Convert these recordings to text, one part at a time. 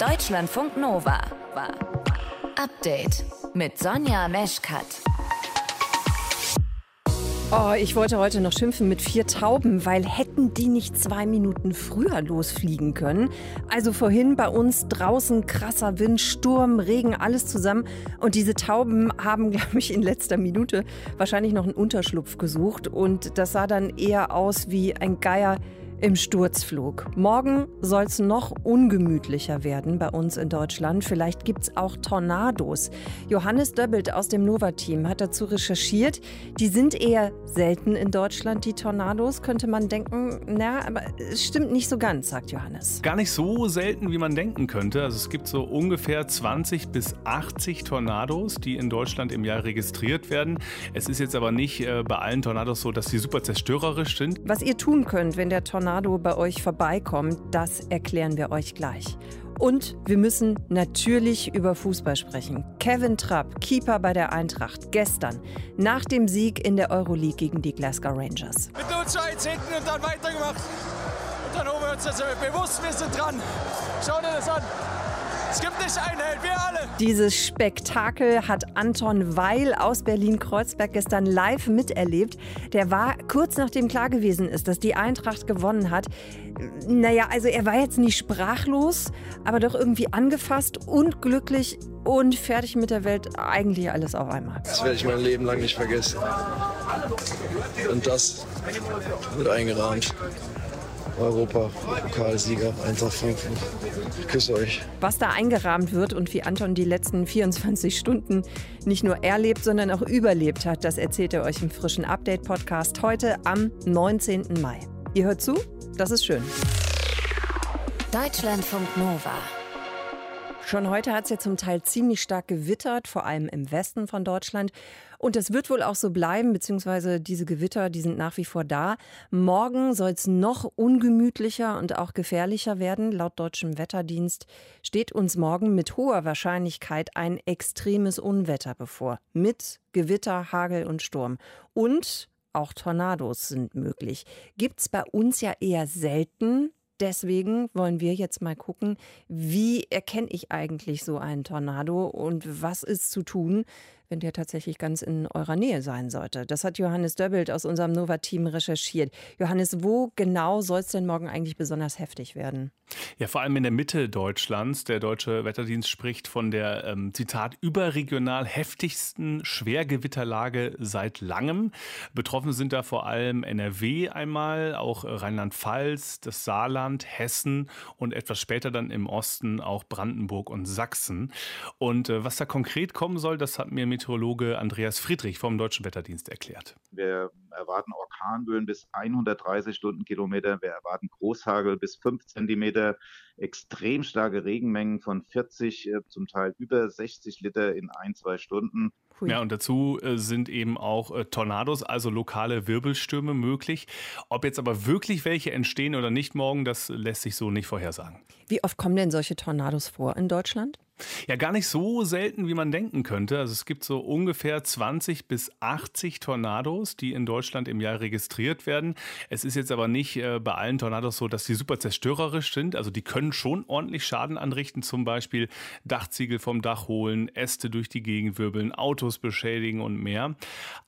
Deutschlandfunk Nova. Update mit Sonja Meschkat. Oh, ich wollte heute noch schimpfen mit vier Tauben, weil hätten die nicht zwei Minuten früher losfliegen können. Also vorhin bei uns draußen krasser Wind, Sturm, Regen, alles zusammen. Und diese Tauben haben, glaube ich, in letzter Minute wahrscheinlich noch einen Unterschlupf gesucht. Und das sah dann eher aus wie ein Geier im Sturzflug. Morgen soll es noch ungemütlicher werden bei uns in Deutschland. Vielleicht gibt es auch Tornados. Johannes Döbbelt aus dem Nova-Team hat dazu recherchiert. Die sind eher selten in Deutschland, die Tornados, könnte man denken. Na, aber es stimmt nicht so ganz, sagt Johannes. Gar nicht so selten, wie man denken könnte. Also es gibt so ungefähr 20 bis 80 Tornados, die in Deutschland im Jahr registriert werden. Es ist jetzt aber nicht äh, bei allen Tornados so, dass sie super zerstörerisch sind. Was ihr tun könnt, wenn der Tornado Tornado bei euch vorbeikommt, das erklären wir euch gleich. Und wir müssen natürlich über Fußball sprechen. Kevin Trapp, Keeper bei der Eintracht, gestern nach dem Sieg in der Euroleague gegen die Glasgow Rangers. Mit uns eins hinten und dann weitergemacht. Und dann holen wir uns das bewusst, wir sind dran. Schau dir das an. Es gibt nicht einen Held, wir alle. Dieses Spektakel hat Anton Weil aus Berlin-Kreuzberg gestern live miterlebt. Der war kurz nachdem klar gewesen ist, dass die Eintracht gewonnen hat. Naja, also er war jetzt nicht sprachlos, aber doch irgendwie angefasst und glücklich und fertig mit der Welt. Eigentlich alles auf einmal. Das werde ich mein Leben lang nicht vergessen. Und das wird eingerahmt. Europa, Pokalsieger, Eintracht Frankfurt. Ich küsse euch. Was da eingerahmt wird und wie Anton die letzten 24 Stunden nicht nur erlebt, sondern auch überlebt hat, das erzählt er euch im frischen Update-Podcast heute am 19. Mai. Ihr hört zu? Das ist schön. Deutschlandfunk Nova. Schon heute hat es ja zum Teil ziemlich stark gewittert, vor allem im Westen von Deutschland. Und das wird wohl auch so bleiben, beziehungsweise diese Gewitter, die sind nach wie vor da. Morgen soll es noch ungemütlicher und auch gefährlicher werden. Laut deutschem Wetterdienst steht uns morgen mit hoher Wahrscheinlichkeit ein extremes Unwetter bevor. Mit Gewitter, Hagel und Sturm. Und auch Tornados sind möglich. Gibt es bei uns ja eher selten. Deswegen wollen wir jetzt mal gucken, wie erkenne ich eigentlich so einen Tornado und was ist zu tun, wenn der tatsächlich ganz in eurer Nähe sein sollte. Das hat Johannes Döbbelt aus unserem Nova-Team recherchiert. Johannes, wo genau soll es denn morgen eigentlich besonders heftig werden? Ja, vor allem in der Mitte Deutschlands. Der Deutsche Wetterdienst spricht von der, ähm, Zitat, überregional heftigsten Schwergewitterlage seit langem. Betroffen sind da vor allem NRW einmal, auch Rheinland-Pfalz, das Saarland, Hessen und etwas später dann im Osten auch Brandenburg und Sachsen. Und äh, was da konkret kommen soll, das hat mir Meteorologe Andreas Friedrich vom Deutschen Wetterdienst erklärt. Wir erwarten Orkanböen bis 130 Stundenkilometer, wir erwarten Großhagel bis 5 Zentimeter, extrem starke Regenmengen von 40, äh, zum Teil über 60 Liter in ein, zwei Stunden. Ja, und dazu äh, sind eben auch äh, Tornados, also lokale Wirbelstürme möglich. Ob jetzt aber wirklich welche entstehen oder nicht morgen, das lässt sich so nicht vorhersagen. Wie oft kommen denn solche Tornados vor in Deutschland? Ja, gar nicht so selten, wie man denken könnte. Also es gibt so ungefähr 20 bis 80 Tornados, die in Deutschland im Jahr registriert werden. Es ist jetzt aber nicht äh, bei allen Tornados so, dass die super zerstörerisch sind. Also die können schon ordentlich Schaden anrichten, zum Beispiel Dachziegel vom Dach holen, Äste durch die Gegend wirbeln, Autos beschädigen und mehr.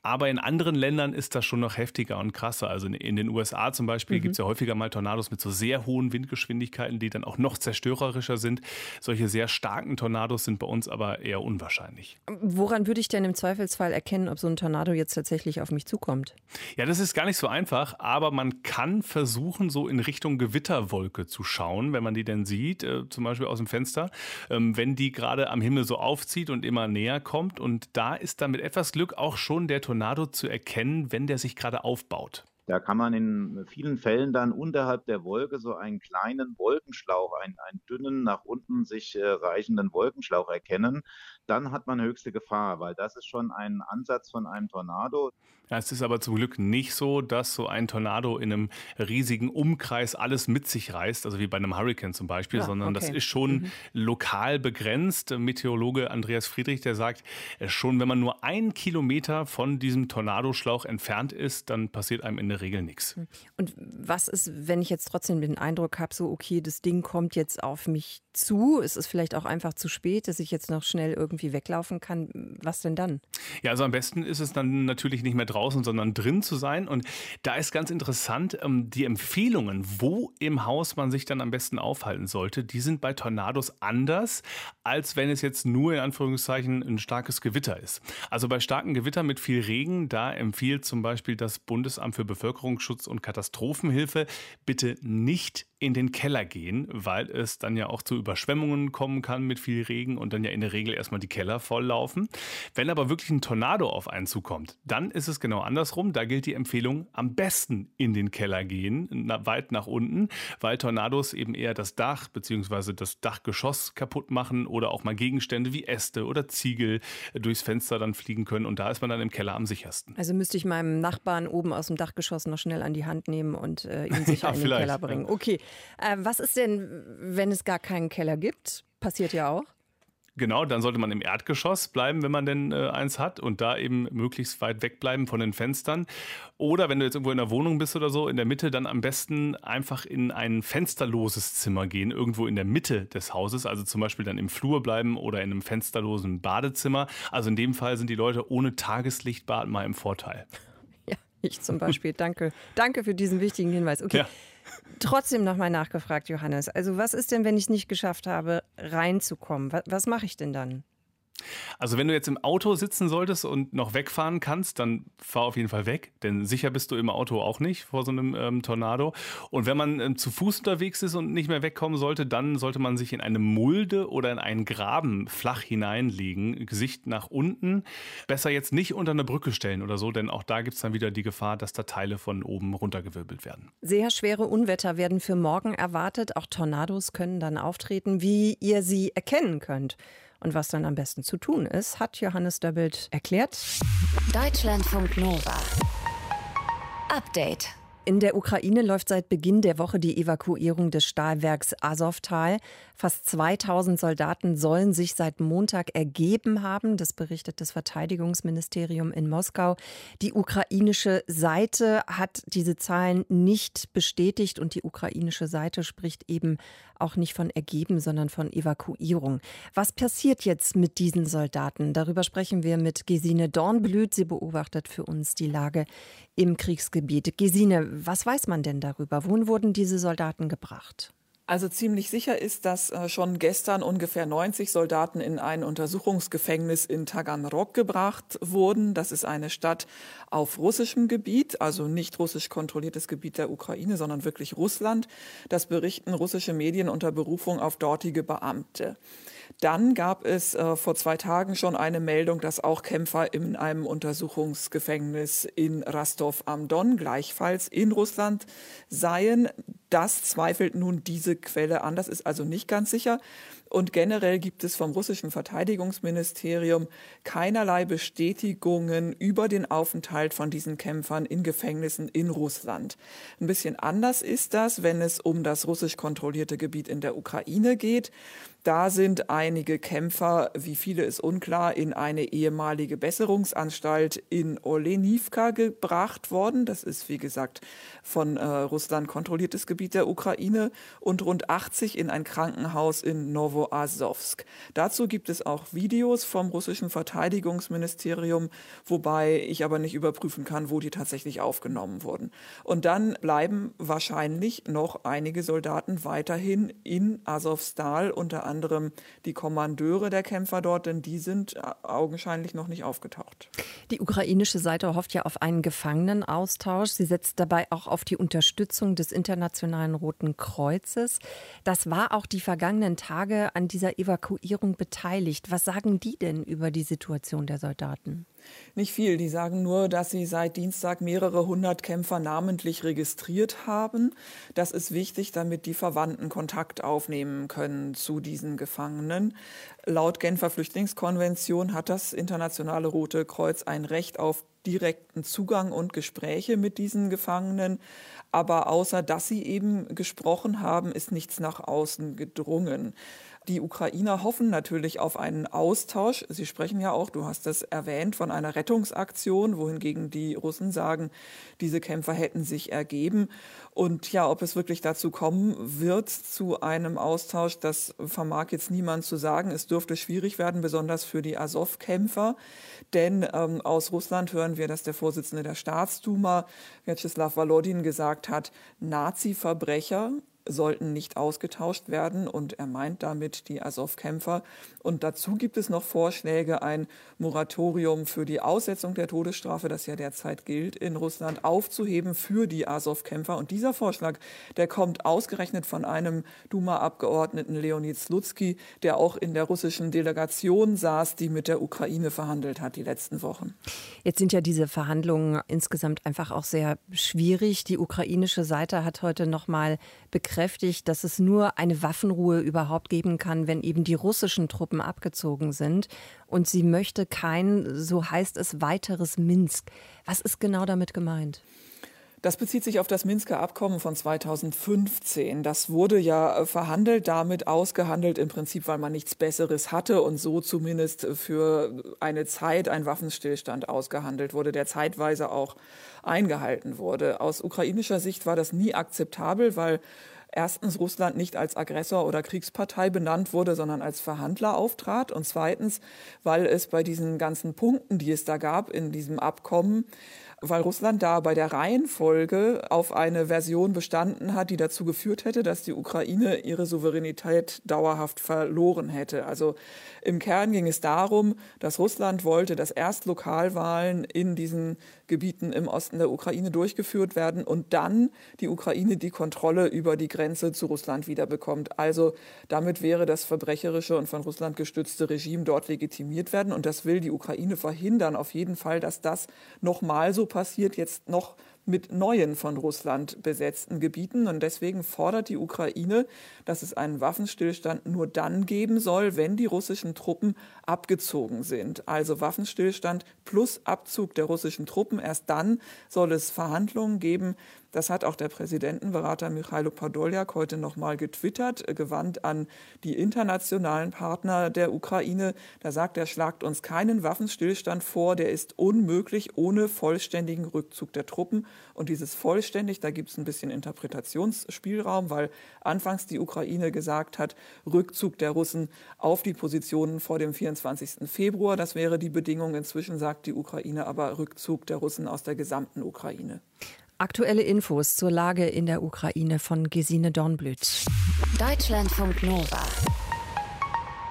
Aber in anderen Ländern ist das schon noch heftiger und krasser. Also in den USA zum Beispiel mhm. gibt es ja häufiger mal Tornados mit so sehr hohen Windgeschwindigkeiten, die dann auch noch zerstörerischer sind. Solche sehr starken Tornados sind bei uns aber eher unwahrscheinlich. Woran würde ich denn im Zweifelsfall erkennen, ob so ein Tornado jetzt tatsächlich auf mich zukommt? Ja, das ist gar nicht so einfach, aber man kann versuchen, so in Richtung Gewitterwolke zu schauen, wenn man die denn sieht, äh, zum Beispiel aus dem Fenster, ähm, wenn die gerade am Himmel so aufzieht und immer näher kommt. Und da ist dann mit etwas Glück auch schon der Tornado zu erkennen, wenn der sich gerade aufbaut. Da kann man in vielen Fällen dann unterhalb der Wolke so einen kleinen Wolkenschlauch, einen, einen dünnen, nach unten sich äh, reichenden Wolkenschlauch erkennen. Dann hat man höchste Gefahr, weil das ist schon ein Ansatz von einem Tornado. Ja, es ist aber zum Glück nicht so, dass so ein Tornado in einem riesigen Umkreis alles mit sich reißt, also wie bei einem Hurricane zum Beispiel, ja, sondern okay. das ist schon mhm. lokal begrenzt. Meteorologe Andreas Friedrich, der sagt, äh, schon wenn man nur einen Kilometer von diesem Tornadoschlauch entfernt ist, dann passiert einem in der Regel nichts. Hm. Und was ist, wenn ich jetzt trotzdem den Eindruck habe, so okay, das Ding kommt jetzt auf mich zu, es ist vielleicht auch einfach zu spät, dass ich jetzt noch schnell irgendwie weglaufen kann, was denn dann? Ja, also am besten ist es dann natürlich nicht mehr draußen, sondern drin zu sein. Und da ist ganz interessant, ähm, die Empfehlungen, wo im Haus man sich dann am besten aufhalten sollte, die sind bei Tornados anders, als wenn es jetzt nur in Anführungszeichen ein starkes Gewitter ist. Also bei starken Gewittern mit viel Regen, da empfiehlt zum Beispiel das Bundesamt für Bevölkerungsschutz und Katastrophenhilfe, bitte nicht in den Keller gehen, weil es dann ja auch zu Überschwemmungen kommen kann mit viel Regen und dann ja in der Regel erstmal die Keller volllaufen. Wenn aber wirklich ein Tornado auf einen zukommt, dann ist es genau andersrum. Da gilt die Empfehlung, am besten in den Keller gehen, weit nach unten, weil Tornados eben eher das Dach bzw. das Dachgeschoss kaputt machen oder auch mal Gegenstände wie Äste oder Ziegel durchs Fenster dann fliegen können und da ist man dann im Keller am sichersten. Also müsste ich meinem Nachbarn oben aus dem Dachgeschoss noch schnell an die Hand nehmen und äh, ihn sicher ja, in den Keller bringen. Okay, was ist denn, wenn es gar keinen Keller gibt? Passiert ja auch. Genau, dann sollte man im Erdgeschoss bleiben, wenn man denn äh, eins hat und da eben möglichst weit wegbleiben von den Fenstern. Oder wenn du jetzt irgendwo in der Wohnung bist oder so, in der Mitte dann am besten einfach in ein fensterloses Zimmer gehen, irgendwo in der Mitte des Hauses, also zum Beispiel dann im Flur bleiben oder in einem fensterlosen Badezimmer. Also in dem Fall sind die Leute ohne Tageslichtbad mal im Vorteil. Ich zum Beispiel. Danke. Danke für diesen wichtigen Hinweis. Okay. Ja. Trotzdem nochmal nachgefragt, Johannes. Also was ist denn, wenn ich es nicht geschafft habe, reinzukommen? Was, was mache ich denn dann? Also wenn du jetzt im Auto sitzen solltest und noch wegfahren kannst, dann fahr auf jeden Fall weg, denn sicher bist du im Auto auch nicht vor so einem ähm, Tornado. Und wenn man ähm, zu Fuß unterwegs ist und nicht mehr wegkommen sollte, dann sollte man sich in eine Mulde oder in einen Graben flach hineinlegen, Gesicht nach unten. Besser jetzt nicht unter eine Brücke stellen oder so, denn auch da gibt es dann wieder die Gefahr, dass da Teile von oben runtergewirbelt werden. Sehr schwere Unwetter werden für morgen erwartet. Auch Tornados können dann auftreten, wie ihr sie erkennen könnt. Und was dann am besten zu tun ist, hat Johannes Döbbelt erklärt. Deutschlandfunk Nova. Update. In der Ukraine läuft seit Beginn der Woche die Evakuierung des Stahlwerks Azovtal. Fast 2000 Soldaten sollen sich seit Montag ergeben haben. Das berichtet das Verteidigungsministerium in Moskau. Die ukrainische Seite hat diese Zahlen nicht bestätigt und die ukrainische Seite spricht eben auch nicht von ergeben, sondern von Evakuierung. Was passiert jetzt mit diesen Soldaten? Darüber sprechen wir mit Gesine Dornblüt. Sie beobachtet für uns die Lage im Kriegsgebiet. Gesine, was weiß man denn darüber? Wohin wurden diese Soldaten gebracht? Also ziemlich sicher ist, dass äh, schon gestern ungefähr 90 Soldaten in ein Untersuchungsgefängnis in Taganrog gebracht wurden. Das ist eine Stadt auf russischem Gebiet, also nicht russisch kontrolliertes Gebiet der Ukraine, sondern wirklich Russland. Das berichten russische Medien unter Berufung auf dortige Beamte. Dann gab es äh, vor zwei Tagen schon eine Meldung, dass auch Kämpfer in einem Untersuchungsgefängnis in Rostov am Don, gleichfalls in Russland, seien. Das zweifelt nun diese Quelle an. Das ist also nicht ganz sicher. Und generell gibt es vom russischen Verteidigungsministerium keinerlei Bestätigungen über den Aufenthalt von diesen Kämpfern in Gefängnissen in Russland. Ein bisschen anders ist das, wenn es um das russisch kontrollierte Gebiet in der Ukraine geht. Da sind einige Kämpfer, wie viele ist unklar, in eine ehemalige Besserungsanstalt in Olenivka gebracht worden. Das ist, wie gesagt, von äh, Russland kontrolliertes Gebiet der Ukraine und rund 80 in ein Krankenhaus in Novoazovsk. Dazu gibt es auch Videos vom russischen Verteidigungsministerium, wobei ich aber nicht überprüfen kann, wo die tatsächlich aufgenommen wurden. Und dann bleiben wahrscheinlich noch einige Soldaten weiterhin in Azovstal unter anderem die Kommandeure der Kämpfer dort, denn die sind äh, augenscheinlich noch nicht aufgetaucht. Die ukrainische Seite hofft ja auf einen Gefangenenaustausch. Sie setzt dabei auch auf die Unterstützung des Internationalen Roten Kreuzes. Das war auch die vergangenen Tage an dieser Evakuierung beteiligt. Was sagen die denn über die Situation der Soldaten? Nicht viel. Die sagen nur, dass sie seit Dienstag mehrere hundert Kämpfer namentlich registriert haben. Das ist wichtig, damit die Verwandten Kontakt aufnehmen können zu diesen Gefangenen. Laut Genfer Flüchtlingskonvention hat das Internationale Rote Kreuz ein Recht auf direkten Zugang und Gespräche mit diesen Gefangenen. Aber außer dass sie eben gesprochen haben, ist nichts nach außen gedrungen. Die Ukrainer hoffen natürlich auf einen Austausch. Sie sprechen ja auch, du hast es erwähnt, von einer Rettungsaktion, wohingegen die Russen sagen, diese Kämpfer hätten sich ergeben. Und ja, ob es wirklich dazu kommen wird, zu einem Austausch, das vermag jetzt niemand zu sagen. Es dürfte schwierig werden, besonders für die Azov-Kämpfer. Denn ähm, aus Russland hören wir, dass der Vorsitzende der Staatsduma, Vyacheslav Volodin, gesagt hat, Nazi-Verbrecher sollten nicht ausgetauscht werden und er meint damit die Azov-Kämpfer. Und dazu gibt es noch Vorschläge, ein Moratorium für die Aussetzung der Todesstrafe, das ja derzeit gilt in Russland, aufzuheben für die Azov-Kämpfer. Und dieser Vorschlag, der kommt ausgerechnet von einem Duma-Abgeordneten Leonid Slutsky, der auch in der russischen Delegation saß, die mit der Ukraine verhandelt hat die letzten Wochen. Jetzt sind ja diese Verhandlungen insgesamt einfach auch sehr schwierig. Die ukrainische Seite hat heute noch mal begriffen, bekräftigt, dass es nur eine Waffenruhe überhaupt geben kann, wenn eben die russischen Truppen abgezogen sind. Und sie möchte kein, so heißt es, weiteres Minsk. Was ist genau damit gemeint? Das bezieht sich auf das Minsker Abkommen von 2015. Das wurde ja verhandelt, damit ausgehandelt, im Prinzip, weil man nichts Besseres hatte und so zumindest für eine Zeit ein Waffenstillstand ausgehandelt wurde, der zeitweise auch eingehalten wurde. Aus ukrainischer Sicht war das nie akzeptabel, weil erstens Russland nicht als Aggressor oder Kriegspartei benannt wurde, sondern als Verhandler auftrat. Und zweitens, weil es bei diesen ganzen Punkten, die es da gab in diesem Abkommen, weil Russland da bei der Reihenfolge auf eine Version bestanden hat, die dazu geführt hätte, dass die Ukraine ihre Souveränität dauerhaft verloren hätte. Also im Kern ging es darum, dass Russland wollte, dass erst Lokalwahlen in diesen Gebieten im Osten der Ukraine durchgeführt werden und dann die Ukraine die Kontrolle über die Grenze zu Russland wiederbekommt. Also damit wäre das verbrecherische und von Russland gestützte Regime dort legitimiert werden. Und das will die Ukraine verhindern, auf jeden Fall, dass das nochmal so passiert, jetzt noch mit neuen von Russland besetzten Gebieten. Und deswegen fordert die Ukraine, dass es einen Waffenstillstand nur dann geben soll, wenn die russischen Truppen abgezogen sind. Also Waffenstillstand plus Abzug der russischen Truppen. Erst dann soll es Verhandlungen geben, das hat auch der Präsidentenberater Michailo Podoljak heute nochmal getwittert, äh, gewandt an die internationalen Partner der Ukraine. Da sagt er, schlagt uns keinen Waffenstillstand vor, der ist unmöglich ohne vollständigen Rückzug der Truppen. Und dieses vollständig, da gibt es ein bisschen Interpretationsspielraum, weil anfangs die Ukraine gesagt hat, Rückzug der Russen auf die Positionen vor dem 24. Februar, das wäre die Bedingung. Inzwischen sagt die Ukraine aber Rückzug der Russen aus der gesamten Ukraine. Aktuelle Infos zur Lage in der Ukraine von Gesine Dornblüt. Deutschlandfunk Nova.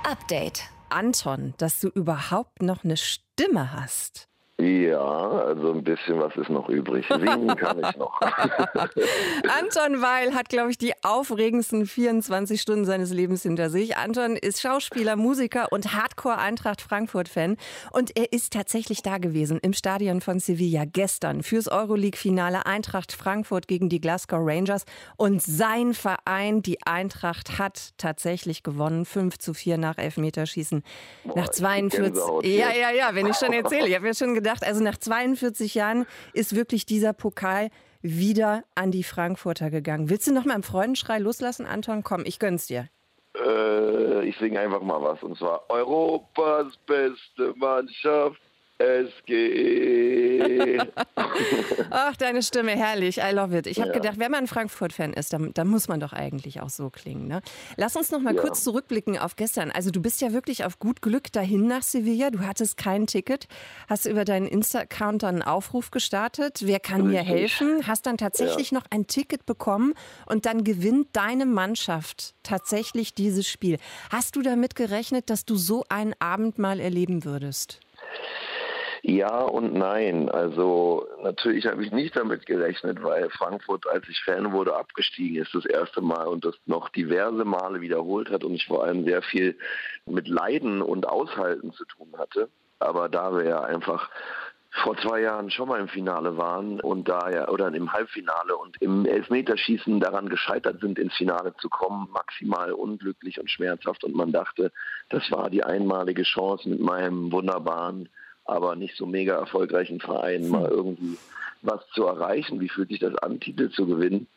Update. Anton, dass du überhaupt noch eine Stimme hast. Ja, also ein bisschen was ist noch übrig. Singen kann ich noch. Anton Weil hat, glaube ich, die aufregendsten 24 Stunden seines Lebens hinter sich. Anton ist Schauspieler, Musiker und Hardcore-Eintracht Frankfurt-Fan. Und er ist tatsächlich da gewesen im Stadion von Sevilla gestern fürs Euroleague-Finale Eintracht Frankfurt gegen die Glasgow Rangers. Und sein Verein, die Eintracht, hat tatsächlich gewonnen. 5 zu 4 nach Elfmeterschießen. Boah, nach 42. Ja, ja, ja, wenn ich schon erzähle. Ich habe ja schon gedacht, gedacht, also nach 42 Jahren ist wirklich dieser Pokal wieder an die Frankfurter gegangen. Willst du noch mal im Freudenschrei loslassen, Anton? Komm, ich gönn's dir. Äh, ich singe einfach mal was. Und zwar Europas beste Mannschaft SG. Ach, deine Stimme, herrlich. I love it. Ich habe ja. gedacht, wenn man Frankfurt-Fan ist, dann, dann, muss man doch eigentlich auch so klingen. Ne? Lass uns noch mal ja. kurz zurückblicken auf gestern. Also du bist ja wirklich auf gut Glück dahin nach Sevilla. Du hattest kein Ticket, hast über deinen Insta-Account einen Aufruf gestartet. Wer kann Richtig. mir helfen? Hast dann tatsächlich ja. noch ein Ticket bekommen und dann gewinnt deine Mannschaft tatsächlich dieses Spiel. Hast du damit gerechnet, dass du so einen Abend mal erleben würdest? Ja und nein. Also natürlich habe ich nicht damit gerechnet, weil Frankfurt, als ich Fan wurde, abgestiegen ist das erste Mal und das noch diverse Male wiederholt hat und ich vor allem sehr viel mit Leiden und Aushalten zu tun hatte. Aber da wir ja einfach vor zwei Jahren schon mal im Finale waren und da ja oder im Halbfinale und im Elfmeterschießen daran gescheitert sind, ins Finale zu kommen, maximal unglücklich und schmerzhaft und man dachte, das war die einmalige Chance mit meinem wunderbaren aber nicht so mega erfolgreichen Vereinen mal irgendwie was zu erreichen. Wie fühlt sich das an, Titel zu gewinnen?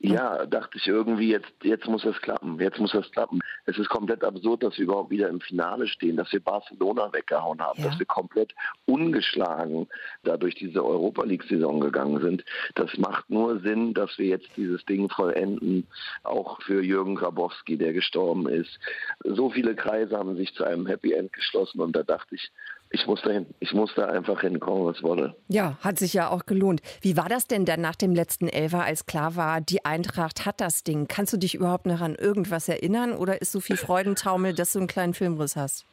Ja, dachte ich irgendwie, jetzt, jetzt muss es klappen, jetzt muss es klappen. Es ist komplett absurd, dass wir überhaupt wieder im Finale stehen, dass wir Barcelona weggehauen haben, ja. dass wir komplett ungeschlagen da durch diese Europa League-Saison gegangen sind. Das macht nur Sinn, dass wir jetzt dieses Ding vollenden, auch für Jürgen Grabowski, der gestorben ist. So viele Kreise haben sich zu einem Happy End geschlossen und da dachte ich, ich muss dahin. Ich muss da einfach hinkommen, was wolle. Ja, hat sich ja auch gelohnt. Wie war das denn dann nach dem letzten Elfer, als klar war, die Eintracht hat das Ding? Kannst du dich überhaupt noch an irgendwas erinnern oder ist so viel Freudentaumel, dass du einen kleinen Filmriss hast?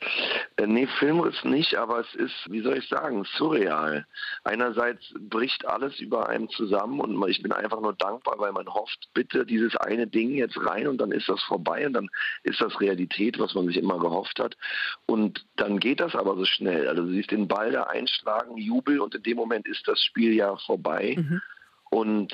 Äh, nee, Filmriss nicht, aber es ist, wie soll ich sagen, surreal. Einerseits bricht alles über einem zusammen und ich bin einfach nur dankbar, weil man hofft, bitte dieses eine Ding jetzt rein und dann ist das vorbei und dann ist das Realität, was man sich immer gehofft hat. Und dann geht das aber so schnell. Also du siehst den Ball da einschlagen, Jubel und in dem Moment ist das Spiel ja vorbei. Mhm. Und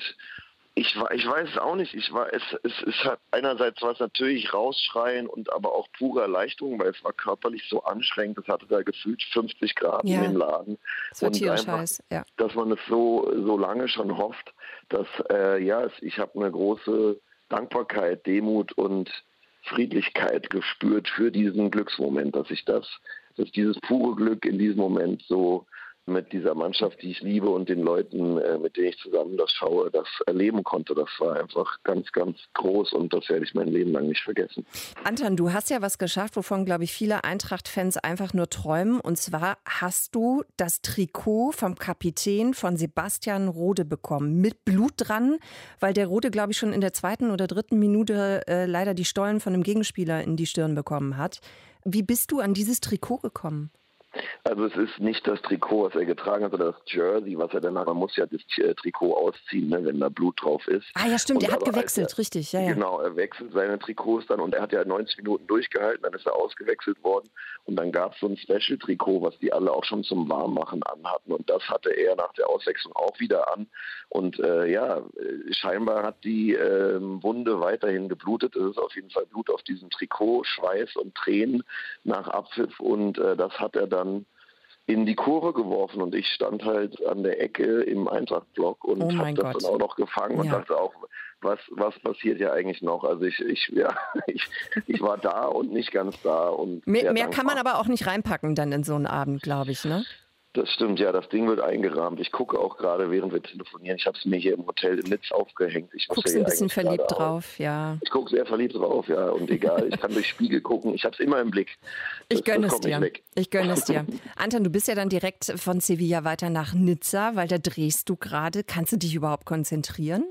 ich, ich weiß es auch nicht. Ich war, es, es, es hat einerseits was natürlich rausschreien und aber auch pure Erleichterung, weil es war körperlich so anstrengend. Es hatte da gefühlt 50 Grad ja. in dem Laden. Das und einfach, ja. dass man es so, so lange schon hofft, dass äh, ja, ich habe eine große Dankbarkeit, Demut und Friedlichkeit gespürt für diesen Glücksmoment, dass ich das dass dieses pure Glück in diesem Moment so mit dieser Mannschaft, die ich liebe und den Leuten, äh, mit denen ich zusammen das schaue, das erleben konnte. Das war einfach ganz, ganz groß und das werde ich mein Leben lang nicht vergessen. Anton, du hast ja was geschafft, wovon, glaube ich, viele Eintracht-Fans einfach nur träumen. Und zwar hast du das Trikot vom Kapitän von Sebastian Rode bekommen, mit Blut dran, weil der Rode, glaube ich, schon in der zweiten oder dritten Minute äh, leider die Stollen von einem Gegenspieler in die Stirn bekommen hat. Wie bist du an dieses Trikot gekommen? Also es ist nicht das Trikot, was er getragen hat, oder das Jersey, was er dann hat. Man muss ja das äh, Trikot ausziehen, ne, wenn da Blut drauf ist. Ah ja, stimmt, und er hat gewechselt, er, richtig. Ja, ja. Genau, er wechselt seine Trikots dann und er hat ja 90 Minuten durchgehalten, dann ist er ausgewechselt worden und dann gab es so ein Special-Trikot, was die alle auch schon zum Warmmachen anhatten und das hatte er nach der Auswechslung auch wieder an und äh, ja, äh, scheinbar hat die äh, Wunde weiterhin geblutet. Es ist auf jeden Fall Blut auf diesem Trikot, Schweiß und Tränen nach Abpfiff und äh, das hat er dann in die Kurve geworfen und ich stand halt an der Ecke im Eintrachtblock und oh habe das dann auch noch gefangen ja. und dachte auch, was, was passiert ja eigentlich noch? Also ich, ich, ja, ich, ich war da und nicht ganz da. Und mehr, mehr kann man aber auch nicht reinpacken dann in so einen Abend, glaube ich, ne? Das stimmt, ja, das Ding wird eingerahmt. Ich gucke auch gerade, während wir telefonieren. Ich habe es mir hier im Hotel in Nitz aufgehängt. Ich Guckst ein bisschen verliebt drauf, ja. Ich gucke sehr verliebt drauf, ja. Und egal, ich kann durch Spiegel gucken. Ich habe es immer im Blick. Das, ich gönne es dir. Ich gönne es dir. Anton, du bist ja dann direkt von Sevilla weiter nach Nizza, weil da drehst du gerade. Kannst du dich überhaupt konzentrieren?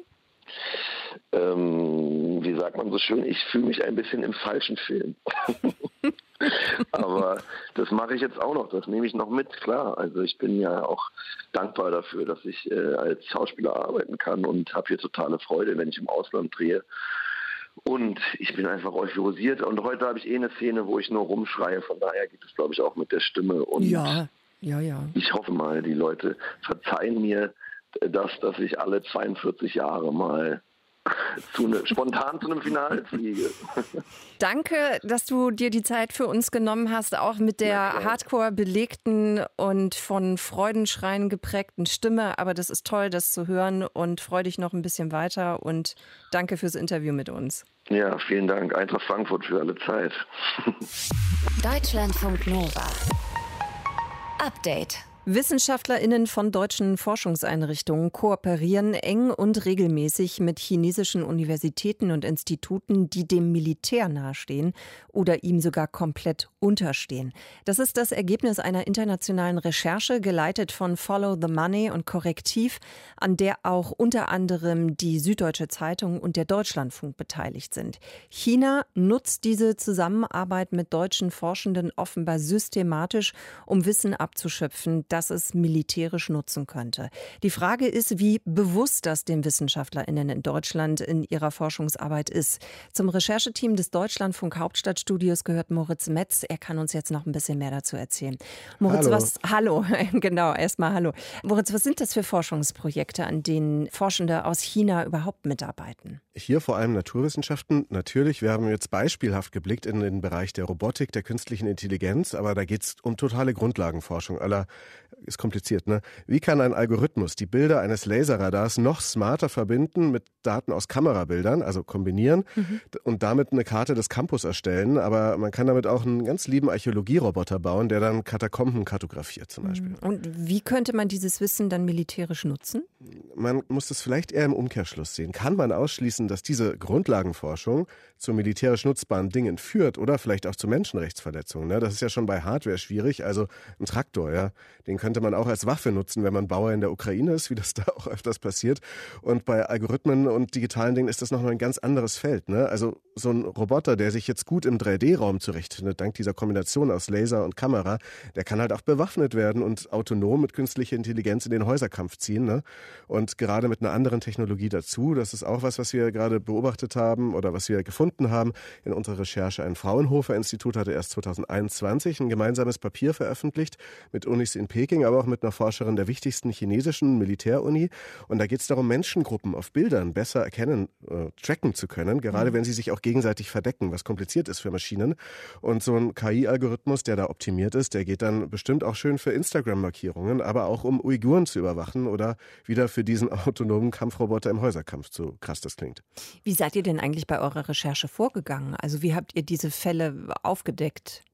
Ähm, wie sagt man so schön, ich fühle mich ein bisschen im falschen Film. Aber das mache ich jetzt auch noch, das nehme ich noch mit, klar. Also ich bin ja auch dankbar dafür, dass ich äh, als Schauspieler arbeiten kann und habe hier totale Freude, wenn ich im Ausland drehe. Und ich bin einfach euphorisiert. Und heute habe ich eh eine Szene, wo ich nur rumschreie. Von daher geht es, glaube ich, auch mit der Stimme. Und ja, ja, ja. Ich hoffe mal, die Leute verzeihen mir das, dass ich alle 42 Jahre mal zu ne, spontan zu einem Finale fliege. Danke, dass du dir die Zeit für uns genommen hast, auch mit der hardcore belegten und von Freudenschreien geprägten Stimme. Aber das ist toll, das zu hören und freue dich noch ein bisschen weiter und danke fürs Interview mit uns. Ja, vielen Dank. Eintracht Frankfurt für alle Zeit. Deutschlandfunk Nova. Update. WissenschaftlerInnen von deutschen Forschungseinrichtungen kooperieren eng und regelmäßig mit chinesischen Universitäten und Instituten, die dem Militär nahestehen oder ihm sogar komplett unterstehen. Das ist das Ergebnis einer internationalen Recherche, geleitet von Follow the Money und Korrektiv, an der auch unter anderem die Süddeutsche Zeitung und der Deutschlandfunk beteiligt sind. China nutzt diese Zusammenarbeit mit deutschen Forschenden offenbar systematisch, um Wissen abzuschöpfen, das es militärisch nutzen könnte. Die Frage ist, wie bewusst das den WissenschaftlerInnen in Deutschland in ihrer Forschungsarbeit ist. Zum Rechercheteam des Deutschlandfunk Hauptstadtstudios gehört Moritz Metz. Er kann uns jetzt noch ein bisschen mehr dazu erzählen. Moritz, hallo. was, hallo, genau, erstmal hallo. Moritz, was sind das für Forschungsprojekte, an denen Forschende aus China überhaupt mitarbeiten? Hier vor allem Naturwissenschaften. Natürlich, wir haben jetzt beispielhaft geblickt in den Bereich der Robotik, der künstlichen Intelligenz, aber da geht es um totale Grundlagenforschung aller ist kompliziert, ne? Wie kann ein Algorithmus die Bilder eines Laserradars noch smarter verbinden mit Daten aus Kamerabildern, also kombinieren mhm. und damit eine Karte des Campus erstellen? Aber man kann damit auch einen ganz lieben Archäologieroboter bauen, der dann Katakomben kartografiert zum Beispiel. Mhm. Und wie könnte man dieses Wissen dann militärisch nutzen? Man muss das vielleicht eher im Umkehrschluss sehen. Kann man ausschließen, dass diese Grundlagenforschung zu militärisch nutzbaren Dingen führt oder vielleicht auch zu Menschenrechtsverletzungen? Ne? Das ist ja schon bei Hardware schwierig. Also ein Traktor, ja, den könnte man auch als Waffe nutzen, wenn man Bauer in der Ukraine ist, wie das da auch öfters passiert. Und bei Algorithmen und digitalen Dingen ist das nochmal ein ganz anderes Feld. Ne? Also so ein Roboter, der sich jetzt gut im 3D-Raum zurechtfindet, dank dieser Kombination aus Laser und Kamera, der kann halt auch bewaffnet werden und autonom mit künstlicher Intelligenz in den Häuserkampf ziehen. Ne? Und gerade mit einer anderen Technologie dazu, das ist auch was, was wir gerade beobachtet haben oder was wir gefunden haben in unserer Recherche. Ein Fraunhofer-Institut hatte erst 2021 ein gemeinsames Papier veröffentlicht mit Unis in Peking, aber auch mit einer Forscherin der wichtigsten chinesischen Militäruni. Und da geht es darum, Menschengruppen auf Bildern besser erkennen, äh, tracken zu können, gerade mhm. wenn sie sich auch gegenseitig verdecken, was kompliziert ist für Maschinen. Und so ein KI-Algorithmus, der da optimiert ist, der geht dann bestimmt auch schön für Instagram-Markierungen, aber auch um Uiguren zu überwachen oder wieder für diesen autonomen Kampfroboter im Häuserkampf, so krass das klingt. Wie seid ihr denn eigentlich bei eurer Recherche vorgegangen? Also wie habt ihr diese Fälle aufgedeckt?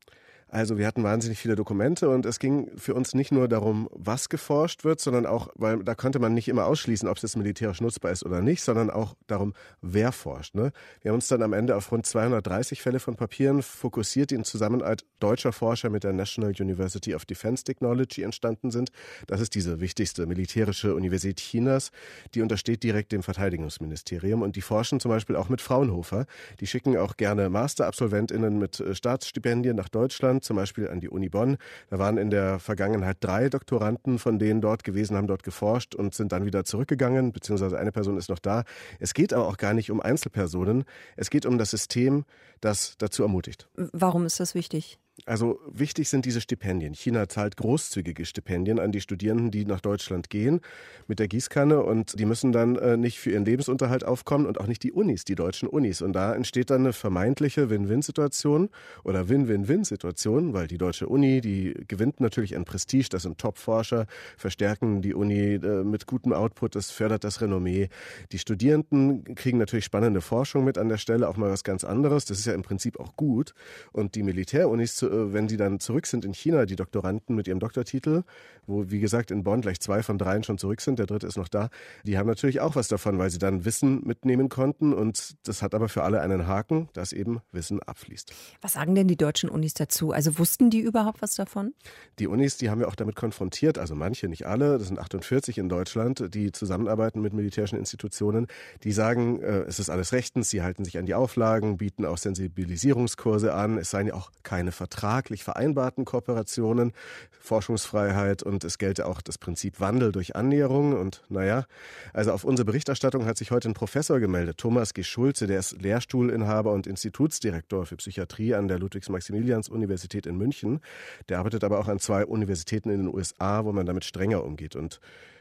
Also wir hatten wahnsinnig viele Dokumente und es ging für uns nicht nur darum, was geforscht wird, sondern auch, weil da konnte man nicht immer ausschließen, ob es militärisch nutzbar ist oder nicht, sondern auch darum, wer forscht. Ne? Wir haben uns dann am Ende auf rund 230 Fälle von Papieren fokussiert, die in Zusammenarbeit deutscher Forscher mit der National University of Defense Technology entstanden sind. Das ist diese wichtigste militärische Universität Chinas. Die untersteht direkt dem Verteidigungsministerium und die forschen zum Beispiel auch mit Fraunhofer. Die schicken auch gerne Masterabsolventinnen mit äh, Staatsstipendien nach Deutschland Deutschland, zum Beispiel an die Uni Bonn. Da waren in der Vergangenheit drei Doktoranden von denen dort gewesen, haben dort geforscht und sind dann wieder zurückgegangen, beziehungsweise eine Person ist noch da. Es geht aber auch gar nicht um Einzelpersonen. Es geht um das System, das dazu ermutigt. Warum ist das wichtig? Also wichtig sind diese Stipendien. China zahlt großzügige Stipendien an die Studierenden, die nach Deutschland gehen mit der Gießkanne und die müssen dann äh, nicht für ihren Lebensunterhalt aufkommen und auch nicht die Unis, die deutschen Unis. Und da entsteht dann eine vermeintliche Win-Win-Situation oder Win-Win-Win-Situation, weil die deutsche Uni, die gewinnt natürlich an Prestige, das sind Top-Forscher, verstärken die Uni äh, mit gutem Output, das fördert das Renommee. Die Studierenden kriegen natürlich spannende Forschung mit an der Stelle, auch mal was ganz anderes. Das ist ja im Prinzip auch gut. Und die Militärunis äh, wenn sie dann zurück sind in China, die Doktoranden mit ihrem Doktortitel, wo wie gesagt in Bonn gleich zwei von dreien schon zurück sind, der dritte ist noch da, die haben natürlich auch was davon, weil sie dann Wissen mitnehmen konnten und das hat aber für alle einen Haken, dass eben Wissen abfließt. Was sagen denn die deutschen Unis dazu? Also wussten die überhaupt was davon? Die Unis, die haben wir auch damit konfrontiert, also manche, nicht alle, das sind 48 in Deutschland, die zusammenarbeiten mit militärischen Institutionen, die sagen, äh, es ist alles rechtens, sie halten sich an die Auflagen, bieten auch Sensibilisierungskurse an, es seien ja auch keine Verträge vertraglich vereinbarten Kooperationen, Forschungsfreiheit und es gelte auch das Prinzip Wandel durch Annäherung. Und naja, also auf unsere Berichterstattung hat sich heute ein Professor gemeldet, Thomas G. Schulze, der ist Lehrstuhlinhaber und Institutsdirektor für Psychiatrie an der Ludwigs-Maximilians-Universität in München. Der arbeitet aber auch an zwei Universitäten in den USA, wo man damit strenger umgeht. Und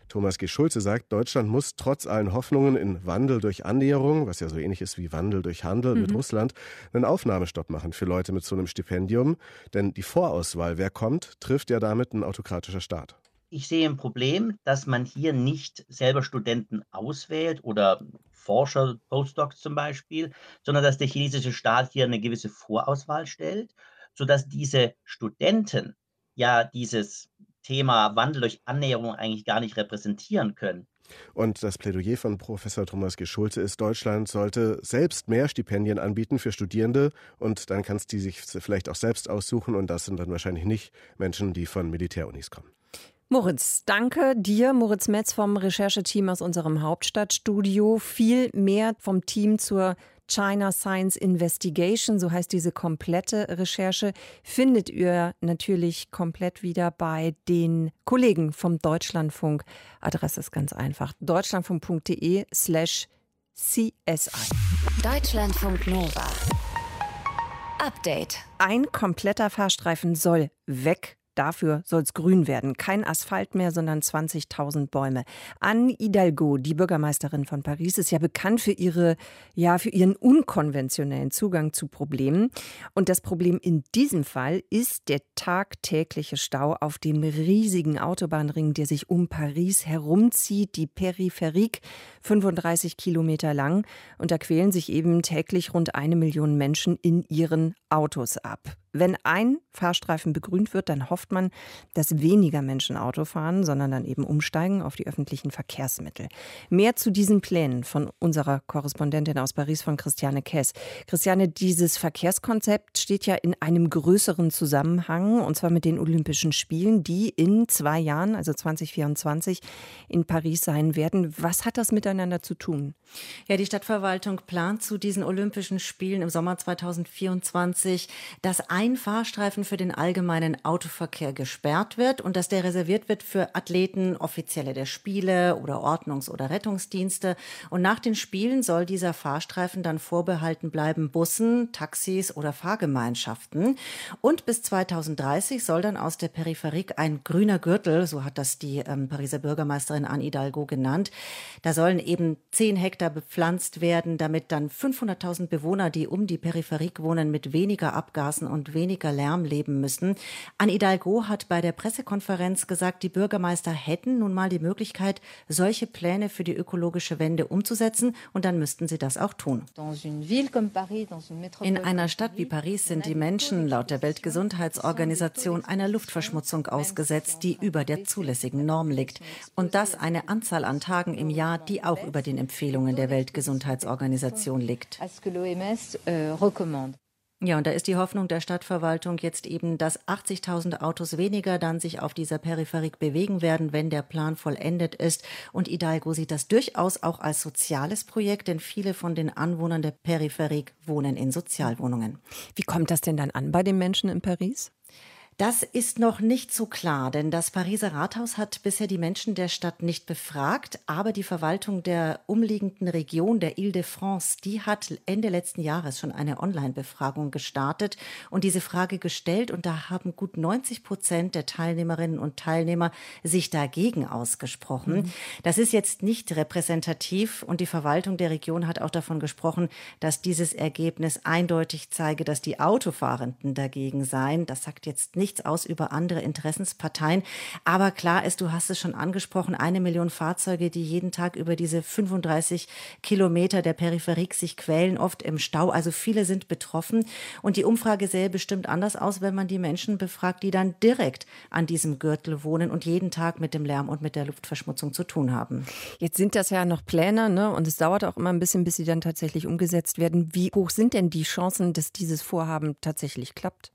Thomas G. Schulze sagt, Deutschland muss trotz allen Hoffnungen in Wandel durch Annäherung, was ja so ähnlich ist wie Wandel durch Handel mhm. mit Russland, einen Aufnahmestopp machen für Leute mit so einem Stipendium. Denn die Vorauswahl, wer kommt, trifft ja damit ein autokratischer Staat. Ich sehe ein Problem, dass man hier nicht selber Studenten auswählt oder Forscher, Postdocs zum Beispiel, sondern dass der chinesische Staat hier eine gewisse Vorauswahl stellt, sodass diese Studenten ja dieses Thema Wandel durch Annäherung eigentlich gar nicht repräsentieren können. Und das Plädoyer von Professor Thomas G. Schulze ist, Deutschland sollte selbst mehr Stipendien anbieten für Studierende und dann kannst die sich vielleicht auch selbst aussuchen und das sind dann wahrscheinlich nicht Menschen, die von Militärunis kommen. Moritz, danke dir, Moritz Metz vom Rechercheteam aus unserem Hauptstadtstudio. Viel mehr vom Team zur China Science Investigation, so heißt diese komplette Recherche, findet ihr natürlich komplett wieder bei den Kollegen vom Deutschlandfunk. Adresse ist ganz einfach: deutschlandfunk.de slash CSI. Deutschlandfunk Nova. Update. Ein kompletter Fahrstreifen soll weg Dafür soll es grün werden. Kein Asphalt mehr, sondern 20.000 Bäume. Anne Hidalgo, die Bürgermeisterin von Paris, ist ja bekannt für ihre, ja, für ihren unkonventionellen Zugang zu Problemen. Und das Problem in diesem Fall ist der tagtägliche Stau auf dem riesigen Autobahnring, der sich um Paris herumzieht, die Peripherik, 35 Kilometer lang. Und da quälen sich eben täglich rund eine Million Menschen in ihren Autos ab. Wenn ein Fahrstreifen begrünt wird, dann hofft man, dass weniger Menschen Auto fahren, sondern dann eben umsteigen auf die öffentlichen Verkehrsmittel. Mehr zu diesen Plänen von unserer Korrespondentin aus Paris, von Christiane Kess. Christiane, dieses Verkehrskonzept steht ja in einem größeren Zusammenhang, und zwar mit den Olympischen Spielen, die in zwei Jahren, also 2024, in Paris sein werden. Was hat das miteinander zu tun? Ja, die Stadtverwaltung plant zu diesen Olympischen Spielen im Sommer 2024, dass ein ein Fahrstreifen für den allgemeinen Autoverkehr gesperrt wird und dass der reserviert wird für Athleten, Offizielle der Spiele oder Ordnungs- oder Rettungsdienste. Und nach den Spielen soll dieser Fahrstreifen dann vorbehalten bleiben Bussen, Taxis oder Fahrgemeinschaften. Und bis 2030 soll dann aus der Peripherie ein grüner Gürtel, so hat das die ähm, Pariser Bürgermeisterin Anne Hidalgo genannt. Da sollen eben 10 Hektar bepflanzt werden, damit dann 500.000 Bewohner, die um die Peripherie wohnen, mit weniger Abgasen und weniger Lärm leben müssen. Anne Hidalgo hat bei der Pressekonferenz gesagt, die Bürgermeister hätten nun mal die Möglichkeit, solche Pläne für die ökologische Wende umzusetzen und dann müssten sie das auch tun. In einer Stadt wie Paris sind die Menschen laut der Weltgesundheitsorganisation einer Luftverschmutzung ausgesetzt, die über der zulässigen Norm liegt. Und das eine Anzahl an Tagen im Jahr, die auch über den Empfehlungen der Weltgesundheitsorganisation liegt. Ja, und da ist die Hoffnung der Stadtverwaltung jetzt eben, dass 80.000 Autos weniger dann sich auf dieser Peripherik bewegen werden, wenn der Plan vollendet ist. Und Hidalgo sieht das durchaus auch als soziales Projekt, denn viele von den Anwohnern der Peripherik wohnen in Sozialwohnungen. Wie kommt das denn dann an bei den Menschen in Paris? Das ist noch nicht so klar, denn das Pariser Rathaus hat bisher die Menschen der Stadt nicht befragt, aber die Verwaltung der umliegenden Region, der Ile-de-France, die hat Ende letzten Jahres schon eine Online-Befragung gestartet und diese Frage gestellt und da haben gut 90 Prozent der Teilnehmerinnen und Teilnehmer sich dagegen ausgesprochen. Mhm. Das ist jetzt nicht repräsentativ und die Verwaltung der Region hat auch davon gesprochen, dass dieses Ergebnis eindeutig zeige, dass die Autofahrenden dagegen seien. Das sagt jetzt nicht nichts aus über andere Interessensparteien. Aber klar ist, du hast es schon angesprochen, eine Million Fahrzeuge, die jeden Tag über diese 35 Kilometer der Peripherie sich quälen, oft im Stau. Also viele sind betroffen. Und die Umfrage sähe bestimmt anders aus, wenn man die Menschen befragt, die dann direkt an diesem Gürtel wohnen und jeden Tag mit dem Lärm und mit der Luftverschmutzung zu tun haben. Jetzt sind das ja noch Pläne, ne? Und es dauert auch immer ein bisschen, bis sie dann tatsächlich umgesetzt werden. Wie hoch sind denn die Chancen, dass dieses Vorhaben tatsächlich klappt?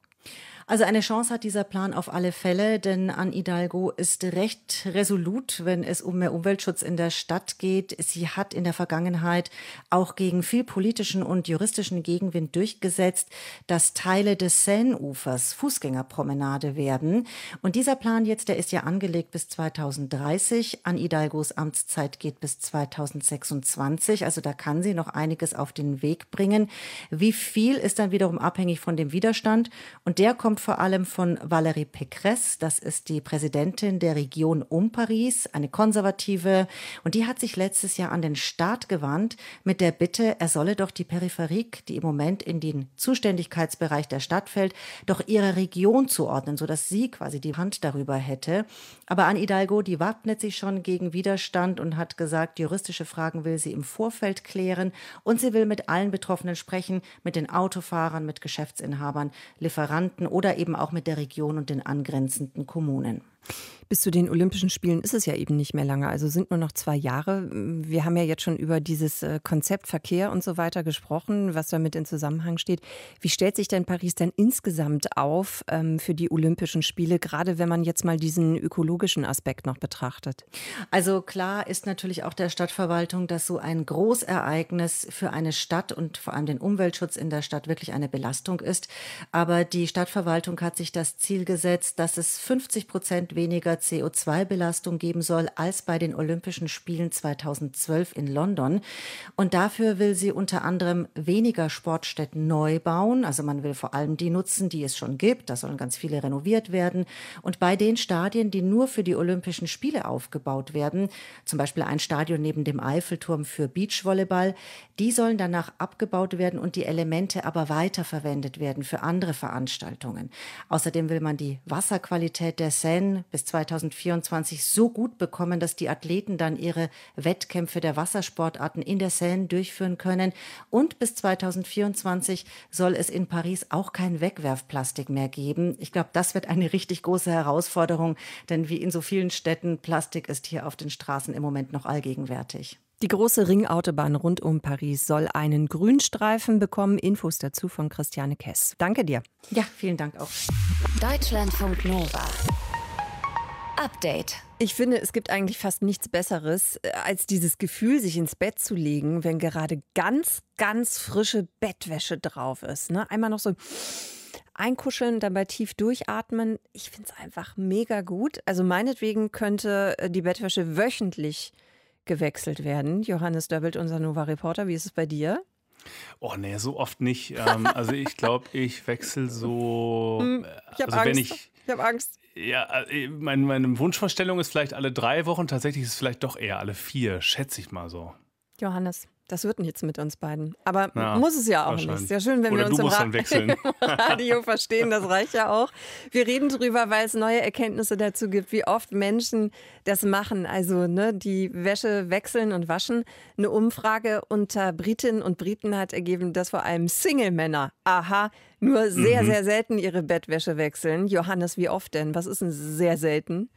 Also eine Chance hat dieser Plan auf alle Fälle, denn Anne Hidalgo ist recht resolut, wenn es um mehr Umweltschutz in der Stadt geht. Sie hat in der Vergangenheit auch gegen viel politischen und juristischen Gegenwind durchgesetzt, dass Teile des Seine-Ufers Fußgängerpromenade werden. Und dieser Plan jetzt, der ist ja angelegt bis 2030. Anne Hidalgos Amtszeit geht bis 2026. Also da kann sie noch einiges auf den Weg bringen. Wie viel ist dann wiederum abhängig von dem Widerstand? Und der kommt vor allem von Valérie Pécresse. Das ist die Präsidentin der Region um Paris, eine konservative. Und die hat sich letztes Jahr an den Staat gewandt mit der Bitte, er solle doch die Peripherik, die im Moment in den Zuständigkeitsbereich der Stadt fällt, doch ihrer Region zuordnen, sodass sie quasi die Hand darüber hätte. Aber Anne Hidalgo, die wappnet sich schon gegen Widerstand und hat gesagt, juristische Fragen will sie im Vorfeld klären und sie will mit allen Betroffenen sprechen, mit den Autofahrern, mit Geschäftsinhabern, Lieferanten oder oder eben auch mit der Region und den angrenzenden Kommunen. Bis zu den Olympischen Spielen ist es ja eben nicht mehr lange, also sind nur noch zwei Jahre. Wir haben ja jetzt schon über dieses äh, Konzept Verkehr und so weiter gesprochen, was damit in Zusammenhang steht. Wie stellt sich denn Paris denn insgesamt auf ähm, für die Olympischen Spiele, gerade wenn man jetzt mal diesen ökologischen Aspekt noch betrachtet? Also klar ist natürlich auch der Stadtverwaltung, dass so ein Großereignis für eine Stadt und vor allem den Umweltschutz in der Stadt wirklich eine Belastung ist. Aber die Stadtverwaltung hat sich das Ziel gesetzt, dass es 50 Prozent Prozent weniger CO2-Belastung geben soll als bei den Olympischen Spielen 2012 in London. Und dafür will sie unter anderem weniger Sportstätten neu bauen. Also man will vor allem die nutzen, die es schon gibt. Da sollen ganz viele renoviert werden. Und bei den Stadien, die nur für die Olympischen Spiele aufgebaut werden, zum Beispiel ein Stadion neben dem Eiffelturm für Beachvolleyball, die sollen danach abgebaut werden und die Elemente aber weiterverwendet werden für andere Veranstaltungen. Außerdem will man die Wasserqualität der Seine bis 2024 so gut bekommen, dass die Athleten dann ihre Wettkämpfe der Wassersportarten in der Seine durchführen können. Und bis 2024 soll es in Paris auch kein Wegwerfplastik mehr geben. Ich glaube, das wird eine richtig große Herausforderung, denn wie in so vielen Städten, Plastik ist hier auf den Straßen im Moment noch allgegenwärtig. Die große Ringautobahn rund um Paris soll einen Grünstreifen bekommen. Infos dazu von Christiane Kess. Danke dir. Ja, vielen Dank auch. Deutschlandfunk Nova. Update. Ich finde, es gibt eigentlich fast nichts Besseres, äh, als dieses Gefühl, sich ins Bett zu legen, wenn gerade ganz, ganz frische Bettwäsche drauf ist. Ne? Einmal noch so einkuscheln, dabei tief durchatmen. Ich finde es einfach mega gut. Also meinetwegen könnte äh, die Bettwäsche wöchentlich gewechselt werden. Johannes Döbbelt, unser Nova-Reporter, wie ist es bei dir? Oh nee, so oft nicht. Ähm, also ich glaube, ich wechsle so. Hm, ich also Angst. Ich, ich habe Angst. Ja, äh, mein, meine Wunschvorstellung ist vielleicht alle drei Wochen. Tatsächlich ist es vielleicht doch eher alle vier, schätze ich mal so. Johannes, das wird nichts mit uns beiden. Aber Ja, muss es ja auch nicht. Sehr schön, wenn Oder wir uns im, Ra im Radio verstehen. Das reicht ja auch. Wir reden drüber, weil es neue Erkenntnisse dazu gibt, wie oft Menschen das machen. Also ne, die Wäsche wechseln und waschen. Eine Umfrage unter Britinnen und Briten hat ergeben, dass vor allem Single-Männer, aha, nur sehr, Mhm. sehr selten ihre Bettwäsche wechseln. Johannes, wie oft denn? Was ist denn sehr selten?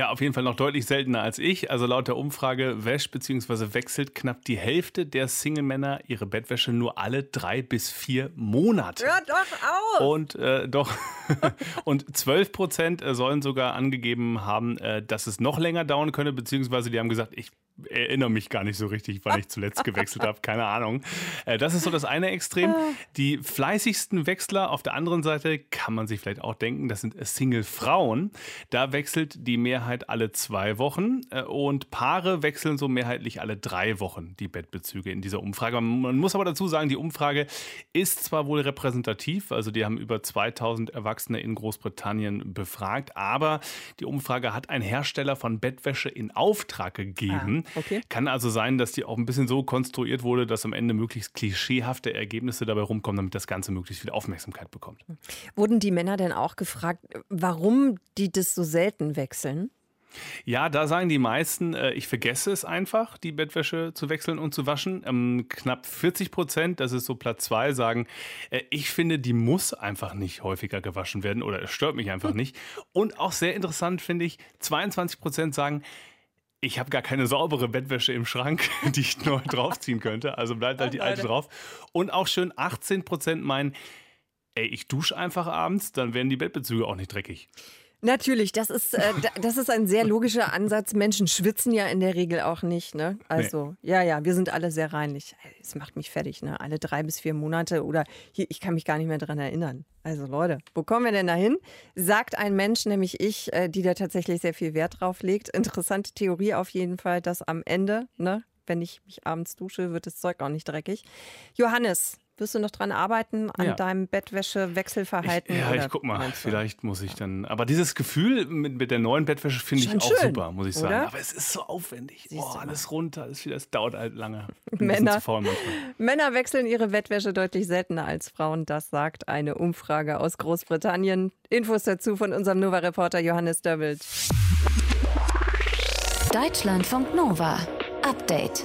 Ja, auf jeden Fall noch deutlich seltener als ich. Also laut der Umfrage wäscht bzw. wechselt knapp die Hälfte der Single-Männer ihre Bettwäsche nur alle drei bis vier Monate. Hör doch auf! Und äh, doch. und 12 Prozent sollen sogar angegeben haben, äh, dass es noch länger dauern könne, beziehungsweise die haben gesagt, ich erinnere mich gar nicht so richtig, wann ich zuletzt gewechselt habe. Keine Ahnung. Äh, das ist so das eine Extrem. Die fleißigsten Wechsler auf der anderen Seite kann man sich vielleicht auch denken, das sind Single-Frauen. Da wechselt die Mehrheit alle zwei Wochen äh, und Paare wechseln so mehrheitlich alle drei Wochen die Bettbezüge in dieser Umfrage. Man muss aber dazu sagen, die Umfrage ist zwar wohl repräsentativ, also die haben über 2000 Erwachsene in Großbritannien befragt, aber die Umfrage hat ein Hersteller von Bettwäsche in Auftrag gegeben. Ah, okay. Kann also sein, dass die auch ein bisschen so konstruiert wurde, dass am Ende möglichst klischeehafte Ergebnisse dabei rumkommen, damit das Ganze möglichst viel Aufmerksamkeit bekommt. Wurden die Männer denn auch gefragt, warum die das so selten wechseln? Ja, da sagen die meisten, äh, ich vergesse es einfach, die Bettwäsche zu wechseln und zu waschen. Ähm, knapp 40 Prozent, das ist so Platz zwei, sagen, äh, ich finde, die muss einfach nicht häufiger gewaschen werden oder es stört mich einfach nicht. Und auch sehr interessant finde ich, 22 Prozent sagen, ich habe gar keine saubere Bettwäsche im Schrank, die ich neu draufziehen könnte. Also bleibt halt die alte drauf. Und auch schön 18 Prozent meinen, ey, ich dusche einfach abends, dann werden die Bettbezüge auch nicht dreckig. Natürlich, das ist, äh, da- das ist ein sehr logischer Ansatz. Menschen schwitzen ja in der Regel auch nicht. Ne? Also, ja, ja, wir sind alle sehr reinlich. Es macht mich fertig, ne? Alle drei bis vier Monate oder hier, ich kann mich gar nicht mehr dran erinnern. Also, Leute, wo kommen wir denn da hin? Sagt ein Mensch, nämlich ich, äh, die da tatsächlich sehr viel Wert drauf legt. Interessante Theorie auf jeden Fall, dass am Ende, ne, wenn ich mich abends dusche, wird das Zeug auch nicht dreckig. Johannes, wirst du noch dran arbeiten an Ja. deinem Bettwäsche-Wechselverhalten? Ja, oder ich guck mal, vielleicht muss ich dann. Aber dieses Gefühl mit, mit der neuen Bettwäsche finde ich auch schön, super, muss ich sagen. oder? Aber es ist so aufwendig. Siehst Oh, alles runter, alles wieder, es dauert halt lange. Männer. Männer wechseln ihre Bettwäsche deutlich seltener als Frauen. Das sagt eine Umfrage aus Großbritannien. Infos dazu von unserem Nova-Reporter Johannes Döbbelt. Deutschlandfunk Nova. Update.